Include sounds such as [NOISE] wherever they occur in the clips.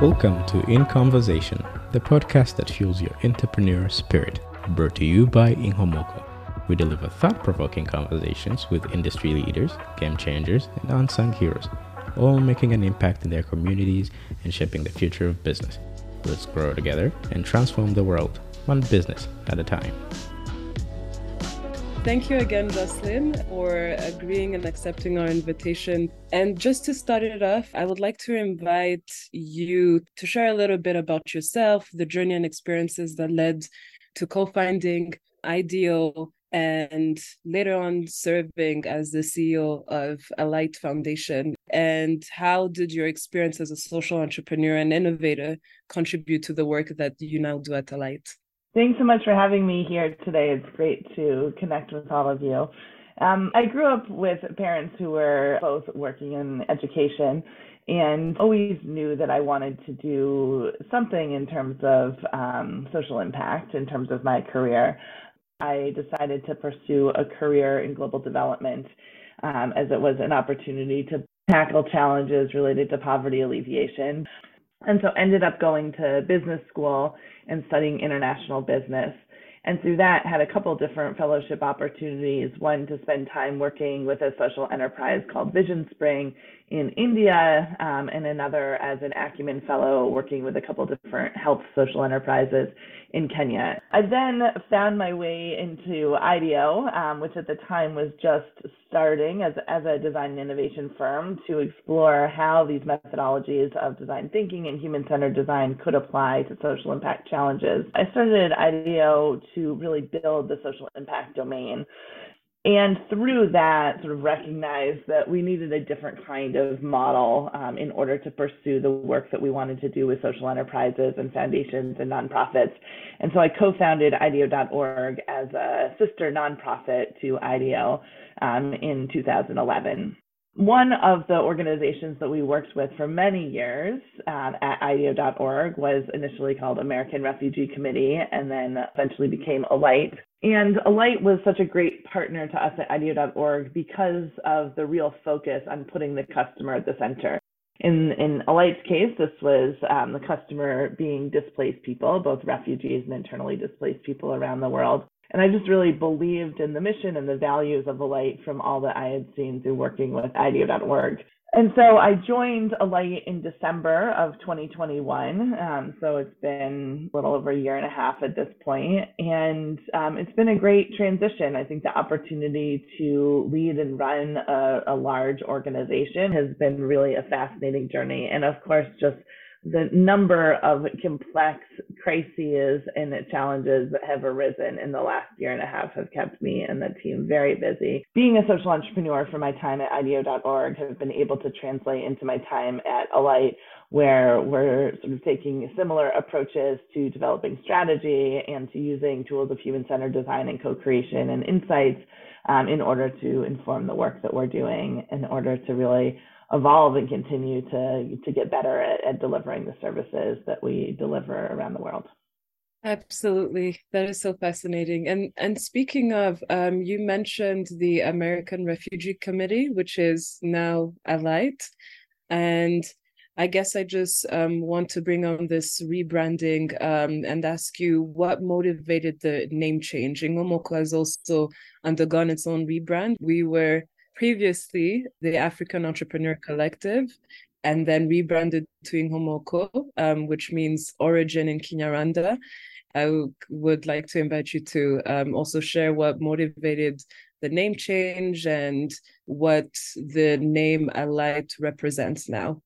Welcome to In Conversation, the podcast that fuels your entrepreneur spirit, brought to you by Inkomoko. We deliver thought provoking conversations with industry leaders, game changers, and unsung heroes, all making an impact in their communities and shaping the future of business. Let's grow together and transform the world, one business at a time. Thank you again, Jocelyn, for agreeing and accepting our invitation. And just to start it off, I would like to invite you to share a little bit about yourself, the journey and experiences that led to co founding IDEO and later on serving as the CEO of Alight Foundation. And how did your experience as a social entrepreneur and innovator contribute to the work that you now do at Alight? Thanks so much for having me here today. It's great to connect with all of you. Um, I grew up with parents who were both working in education and always knew that I wanted to do something in terms of um, social impact in terms of my career. I decided to pursue a career in global development um, as it was an opportunity to tackle challenges related to poverty alleviation. And so ended up going to business school and studying international business. And through that, had a couple different fellowship opportunities. One to spend time working with a social enterprise called VisionSpring in India, um, and another as an Acumen Fellow working with a couple different health social enterprises in Kenya. I then found my way into IDEO, um, which at the time was just starting as, as a design and innovation firm to explore how these methodologies of design thinking and human centered design could apply to social impact challenges. I started IDEO to really build the social impact domain and through that sort of recognized that we needed a different kind of model um, in order to pursue the work that we wanted to do with social enterprises and foundations and nonprofits. And so i co-founded ideo.org as a sister nonprofit to ideo um, in 2011 one of the organizations that we worked with for many years um, at IDEO.org was initially called American Refugee Committee and then eventually became Alight. And Alight was such a great partner to us at IDEO.org because of the real focus on putting the customer at the center. In, in Alight's case, this was um, the customer being displaced people, both refugees and internally displaced people around the world. And I just really believed in the mission and the values of Alight from all that I had seen through working with IDEO.org. And so I joined Alight in December of 2021. Um, so it's been a little over a year and a half at this point, and um, it's been a great transition. I think the opportunity to lead and run a, a large organization has been really a fascinating journey, and of course, just the number of complex crises and challenges that have arisen in the last year and a half have kept me and the team very busy. Being a social entrepreneur for my time at IDEO.org has been able to translate into my time at Alight, where we're sort of taking similar approaches to developing strategy and to using tools of human centered design and co creation and insights um, in order to inform the work that we're doing, in order to really evolve and continue to to get better at, at delivering the services that we deliver around the world. Absolutely, that is so fascinating. And and speaking of, um, you mentioned the American Refugee Committee, which is now Alight, and I guess I just um, want to bring on this rebranding um, and ask you what motivated the name change. Inkomoko has also undergone its own rebrand. We were previously the African Entrepreneur Collective and then rebranded to Inkomoko, um, which means origin in Kinyarwanda. I would like to invite you to um, also share what motivated the name change and what the name Alight represents now.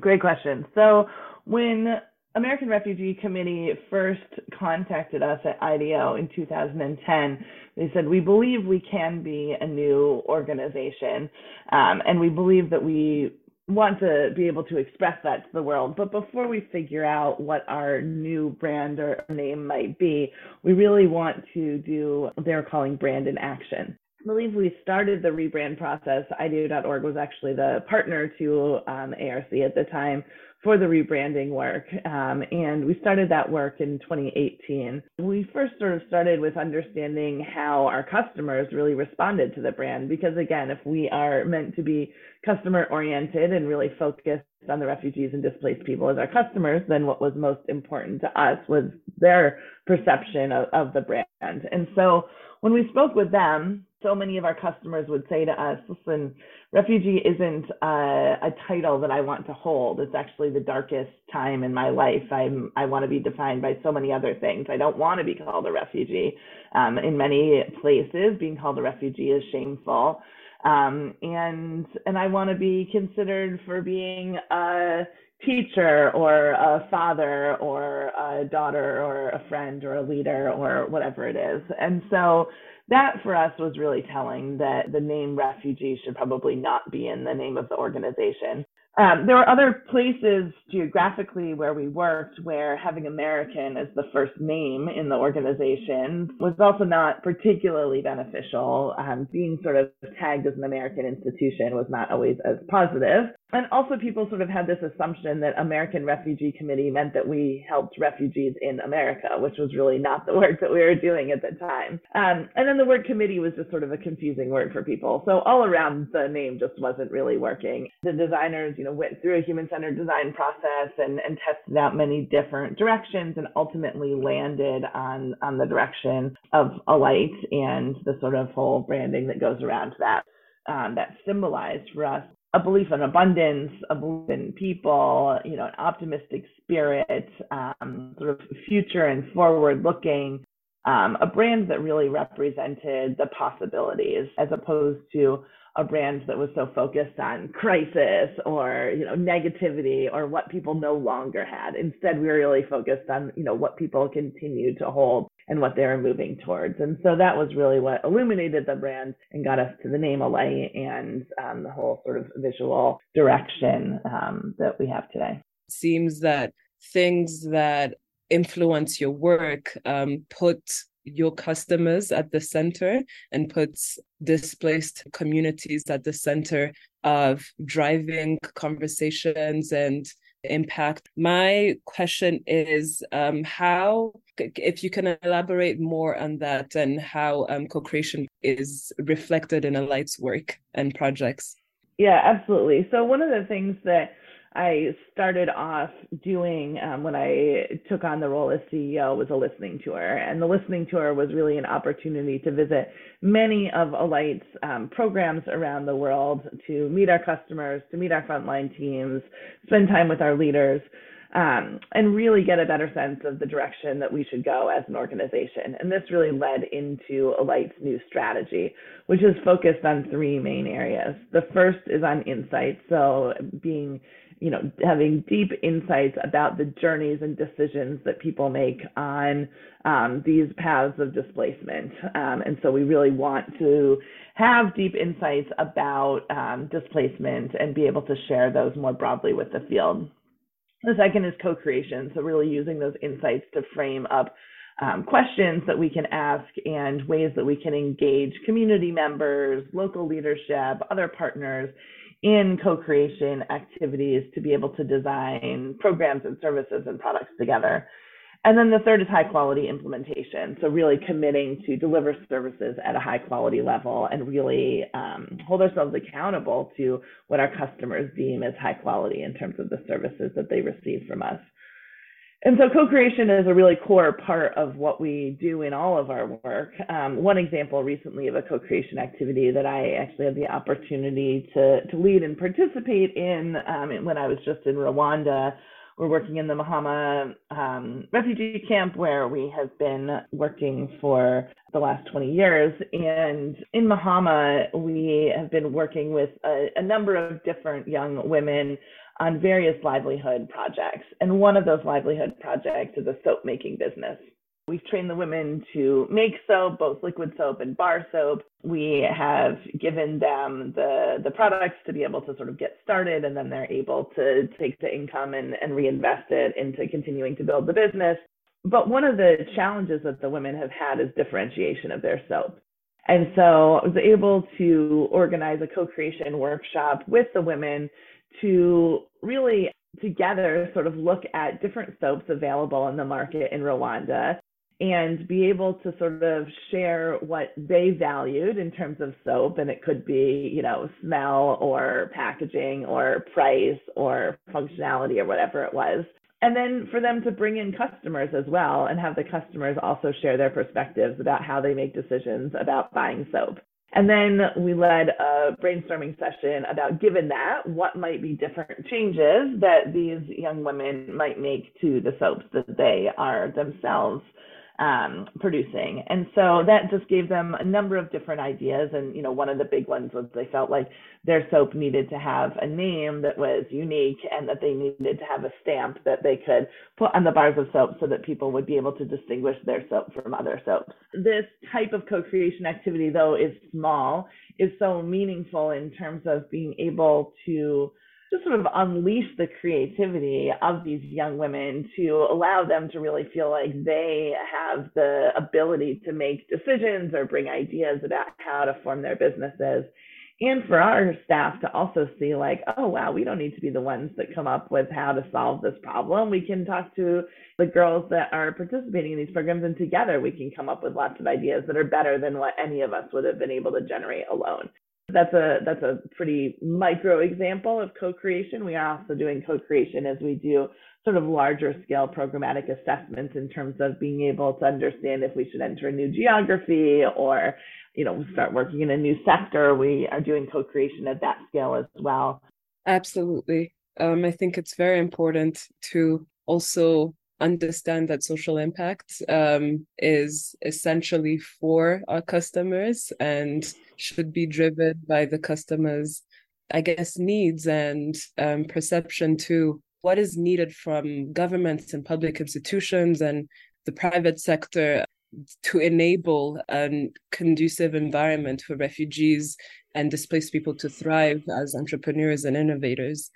Great question. So when American Refugee Committee first contacted us at IDEO in 2010. They said, We believe we can be a new organization, um, and we believe that we want to be able to express that to the world. But before we figure out what our new brand or name might be, we really want to do they're calling brand in action. I believe we started the rebrand process. IDEO.org was actually the partner to um, ARC at the time for the rebranding work. Um, and we started that work in 2018. We first sort of started with understanding how our customers really responded to the brand. Because again, if we are meant to be customer oriented and really focused on the refugees and displaced people as our customers, then what was most important to us was their perception of, of the brand. And so when we spoke with them, so many of our customers would say to us, listen, refugee isn't a, a, title that I want to hold. It's actually the darkest time in my life. I'm, I want to be defined by so many other things. I don't want to be called a refugee. Um, in many places, being called a refugee is shameful. Um, and, and I want to be considered for being a teacher or a father or a daughter or a friend or a leader or whatever it is. And so that for us was really telling that the name refugee should probably not be in the name of the organization. Um, there were other places geographically where we worked where having American as the first name in the organization was also not particularly beneficial. Um, being sort of tagged as an American institution was not always as positive. And also, people sort of had this assumption that American Refugee Committee meant that we helped refugees in America, which was really not the [LAUGHS] work that we were doing at the time. Um, and then the word committee was just sort of a confusing word for people. So all around, the name just wasn't really working. The designers, you know, went through a human-centered design process and, and tested out many different directions, and ultimately landed on on the direction of a light and the sort of whole branding that goes around that. Um, that symbolized for us a belief in abundance, a belief in people, you know, an optimistic spirit, um, sort of future and forward looking, um, a brand that really represented the possibilities as opposed to a brand that was so focused on crisis or you know negativity or what people no longer had. Instead we were really focused on you know what people continued to hold and what they were moving towards. And so that was really what illuminated the brand and got us to the name Alight and um, the whole sort of visual direction um, that we have today. Seems that things that influence your work um, put your customers at the center and puts displaced communities at the center of driving conversations and impact. My question is um, how, if you can elaborate more on that and how um, co creation is reflected in Alight's work and projects. Yeah, absolutely. So, one of the things that I started off doing um, when I took on the role as CEO was a listening tour. And the listening tour was really an opportunity to visit many of Alight's um, programs around the world to meet our customers, to meet our frontline teams, spend time with our leaders. Um, and really get a better sense of the direction that we should go as an organization. And this really led into Alight's new strategy, which is focused on three main areas. The first is on insights, so being you know, having deep insights about the journeys and decisions that people make on um, these paths of displacement. Um, and so we really want to have deep insights about um, displacement and be able to share those more broadly with the field. The second is co creation. So, really using those insights to frame up um, questions that we can ask and ways that we can engage community members, local leadership, other partners in co-creation activities to be able to design programs and services and products together. And then the third is high quality implementation. So really committing to deliver services at a high quality level and really um, hold ourselves accountable to what our customers deem as high quality in terms of the services that they receive from us. And so co-creation is a really core part of what we do in all of our work. Um, one example recently of a co-creation activity that I actually had the opportunity to, to lead and participate in um, when I was just in Rwanda. We're working in the Mahama um, refugee camp where we have been working for the last 20 years. And in Mahama, we have been working with a, a number of different young women on various livelihood projects. And one of those livelihood projects is a soap making business. We've trained the women to make soap, both liquid soap and bar soap. We have given them the, the products to be able to sort of get started, and then they're able to take the income and, and reinvest it into continuing to build the business. But one of the challenges that the women have had is differentiation of their soap. And so I was able to organize a co-creation workshop with the women to really together sort of look at different soaps available in the market in Rwanda and be able to sort of share what they valued in terms of soap. And it could be you know smell or packaging or price or functionality or whatever it was. And then for them to bring in customers as well and have the customers also share their perspectives about how they make decisions about buying soap and then we led a brainstorming session about given that, what might be different changes that these young women might make to the soaps that they are themselves um, producing. And so that just gave them a number of different ideas. And, you know, one of the big ones was they felt like their soap needed to have a name that was unique and that they needed to have a stamp that they could put on the bars of soap so that people would be able to distinguish their soap from other soaps. This type of co-creation activity, though, is small, is so meaningful in terms of being able to to sort of unleash the creativity of these young women to allow them to really feel like they have the ability to make decisions or bring ideas about how to form their businesses. And for our staff to also see like oh wow we don't need to be the ones that come up with how to solve this problem. We can talk to the girls that are participating in these programs and together we can come up with lots of ideas that are better than what any of us would have been able to generate alone that's a that's a pretty micro example of co-creation. We are also doing co-creation as we do sort of larger scale programmatic assessments in terms of being able to understand if we should enter a new geography or you know start working in a new sector. We are doing co-creation at that scale as well. Absolutely. Um, I think it's very important to also understand that social impact um, is essentially for our customers and should be driven by the customers i guess needs and um, perception to what is needed from governments and public institutions and the private sector to enable a conducive environment for refugees and displaced people to thrive as entrepreneurs and innovators.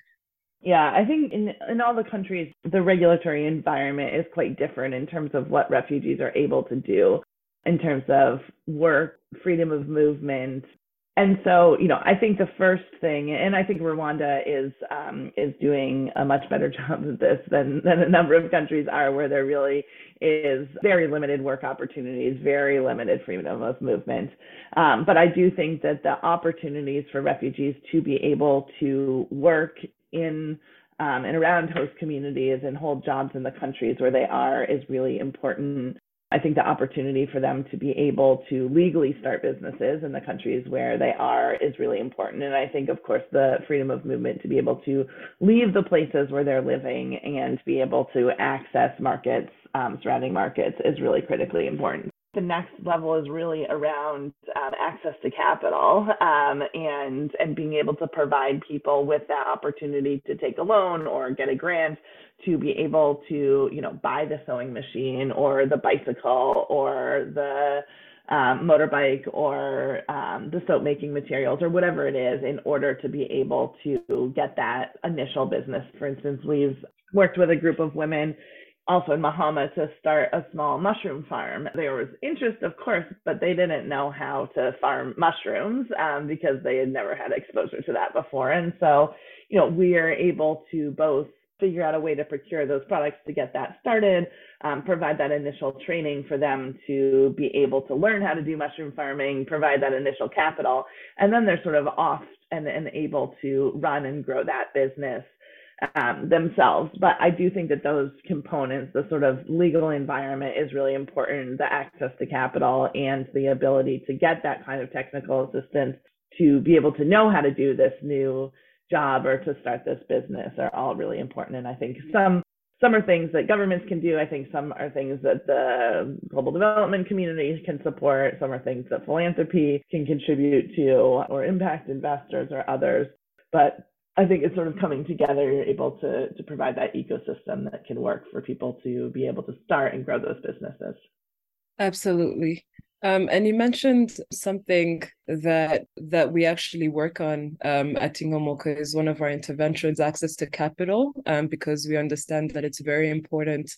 Yeah, I think in in all the countries, the regulatory environment is quite different in terms of what refugees are able to do in terms of work, freedom of movement. And so, you know, I think the first thing, and I think Rwanda is um, is doing a much better [LAUGHS] job of this than than a number of countries are, where there really is very limited work opportunities, very limited freedom of movement. Um, but I do think that the opportunities for refugees to be able to work in um, and around host communities and hold jobs in the countries where they are is really important. I think the opportunity for them to be able to legally start businesses in the countries where they are is really important. And I think, of course, the freedom of movement to be able to leave the places where they're living and be able to access markets, um, surrounding markets, is really critically important the next level is really around um, access to capital um, and and being able to provide people with that opportunity to take a loan or get a grant to be able to you know buy the sewing machine or the bicycle or the um, motorbike or um, the soap making materials or whatever it is in order to be able to get that initial business. For instance, we've worked with a group of women also in Mahama to start a small mushroom farm. There was interest, of course, but they didn't know how to farm mushrooms um, because they had never had exposure to that before. And so, you know, we are able to both figure out a way to procure those products to get that started, um, provide that initial training for them to be able to learn how to do mushroom farming, provide that initial capital, and then they're sort of off and, and able to run and grow that business um, themselves. But I do think that those components, the sort of legal environment is really important, the access to capital and the ability to get that kind of technical assistance to be able to know how to do this new job or to start this business are all really important. And I think some some are things that governments can do. I think some are things that the global development community can support. Some are things that philanthropy can contribute to or impact investors or others. But I think it's sort of coming together. You're able to to provide that ecosystem that can work for people to be able to start and grow those businesses. Absolutely. Um, and you mentioned something that that we actually work on um, at Inkomoko is one of our interventions, access to capital, um, because we understand that it's very important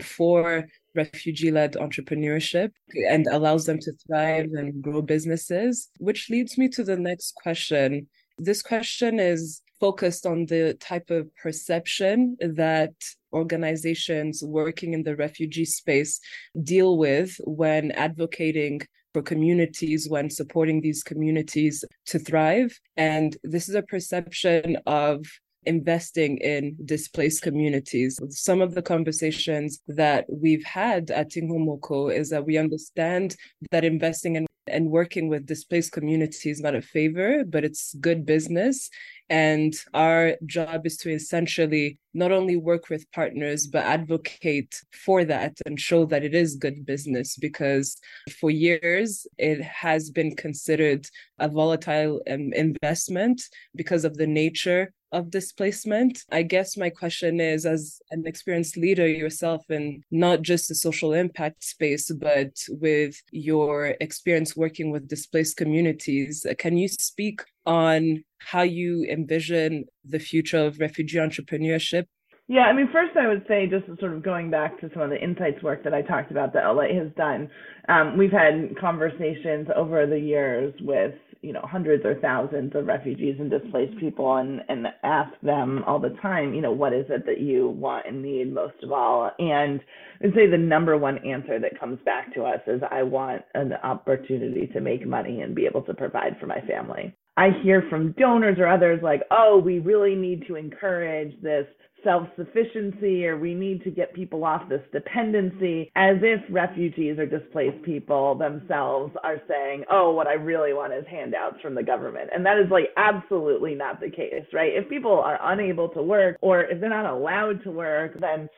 for refugee led entrepreneurship and allows them to thrive and grow businesses, which leads me to the next question. This question is focused on the type of perception that organizations working in the refugee space deal with when advocating for communities when supporting these communities to thrive. And this is a perception of investing in displaced communities. Some of the conversations that we've had at Inkomoko is that we understand that investing in and working with displaced communities not a favor, but it's good business. And our job is to essentially not only work with partners, but advocate for that and show that it is good business because for years it has been considered a volatile um, investment because of the nature of displacement. I guess my question is as an experienced leader yourself in not just the social impact space, but with your experience working with displaced communities, can you speak on how you envision the future of refugee entrepreneurship yeah, I mean, first I would say just sort of going back to some of the insights work that I talked about that Alight has done. Um, we've had conversations over the years with you know hundreds or thousands of refugees and displaced mm-hmm. people, and and ask them all the time, you know, what is it that you want and need most of all? And I'd say the number one answer that comes back to us is, I want an opportunity to make money and be able to provide for my family. I hear from donors or others like, oh, we really need to encourage this self sufficiency or we need to get people off this dependency, as if refugees or displaced people themselves are saying, oh, what I really want is handouts from the government. And that is like absolutely not the case, right? If people are unable to work or if they're not allowed to work, then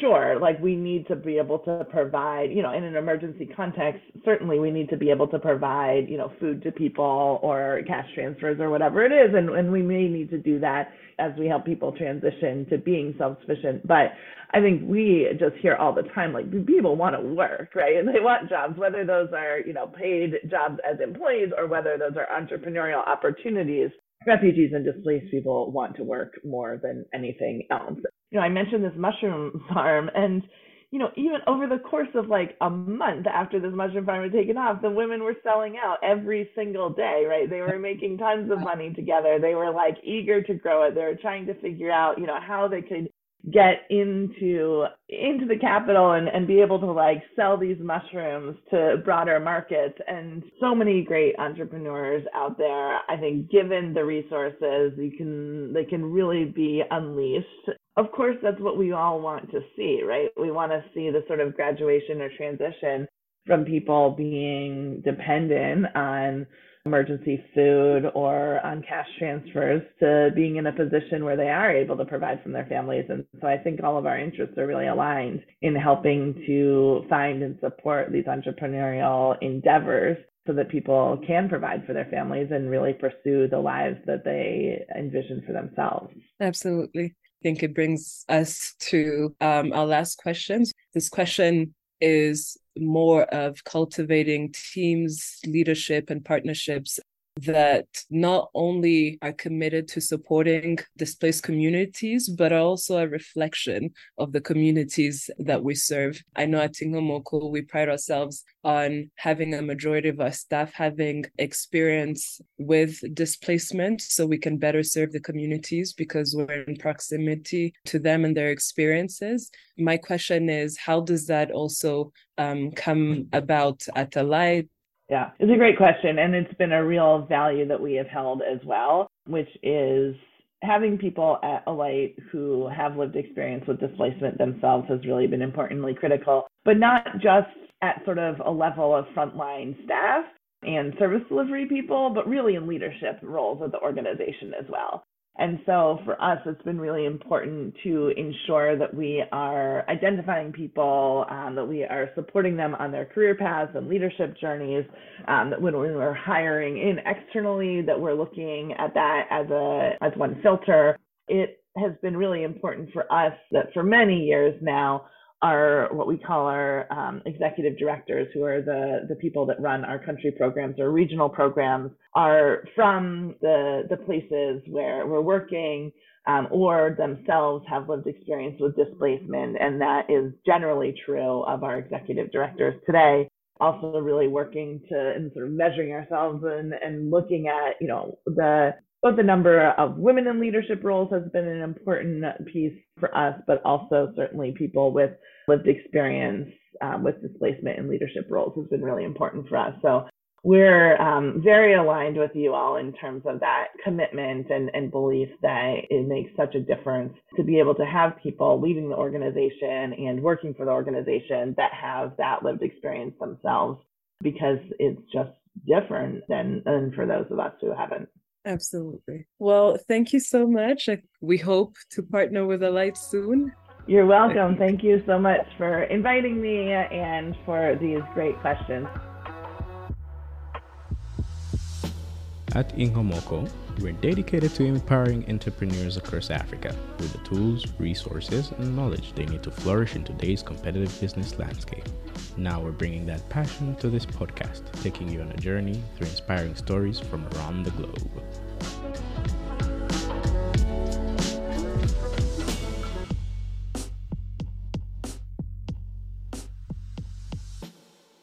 sure like we need to be able to provide you know in an emergency context certainly we need to be able to provide you know food to people or cash transfers or whatever it is and, and we may need to do that as we help people transition to being self-sufficient. But i think we just hear all the time like people want to work right? And they want jobs whether those are you know paid jobs as employees or whether those are entrepreneurial opportunities. Refugees and displaced people want to work more than anything else. You know, I mentioned this mushroom [LAUGHS] farm and you know, even over the course of like a month after this mushroom farm had taken off, the women were selling out every single day, right? They were making tons of money together. They were like eager to grow it. They were trying to figure out, you know, how they could get into into the capital and, and be able to like sell these mushrooms to broader markets and so many great entrepreneurs out there i think given the resources you can they can really be unleashed of course that's what we all want to see right we want to see the sort of graduation or transition from people being dependent on emergency food or on cash transfers to being in a position where they are able to provide from their families. And so I think all of our interests are really aligned in helping to find and support these entrepreneurial endeavors so that people can provide for their families and really pursue the lives that they envision for themselves. Absolutely. Think it brings us to um, our last questions. This question is more of cultivating teams, leadership, and partnerships that not only are committed to supporting displaced communities, but are also a reflection of the communities that we serve. I know at Inkomoko, we pride ourselves on having a majority of our staff having experience with displacement so we can better serve the communities because we're in proximity to them and their experiences. My question is, how does that also um, come about at Alight? Yeah, it's a great question. And it's been a real value that we have held as well, which is having people at Alight who have lived experience with displacement themselves has really been importantly critical, but not just at sort of a level of frontline staff and service delivery people, but really in leadership roles of the organization as well. And so for us, it's been really important to ensure that we are identifying people, um, that we are supporting them on their career paths and leadership journeys. Um, that when we're hiring in externally, that we're looking at that as a as one filter. It has been really important for us that for many years now, our what we call our um, executive directors, who are the the people that run our country programs or regional programs, are from the the places where we're working. Um, or themselves have lived experience with displacement, and that is generally true of our executive directors today. Also, really working to and sort of measuring ourselves and, and looking at, you know, the both the number of women in leadership roles has been an important piece for us, but also certainly people with lived experience um, with displacement and leadership roles has been really important for us. So we're um, very aligned with you all in terms of that commitment and, and belief that it makes such a difference to be able to have people leading the organization and working for the organization that have that lived experience themselves because it's just different than, than for those of us who haven't. Absolutely. Well, thank you so much. We hope to partner with Alight soon. You're welcome. Thank you so much for inviting me and for these great questions. At Inkomoko, we're dedicated to empowering entrepreneurs across Africa with the tools, resources, and knowledge they need to flourish in today's competitive business landscape. Now we're bringing that passion to this podcast, taking you on a journey through inspiring stories from around the globe.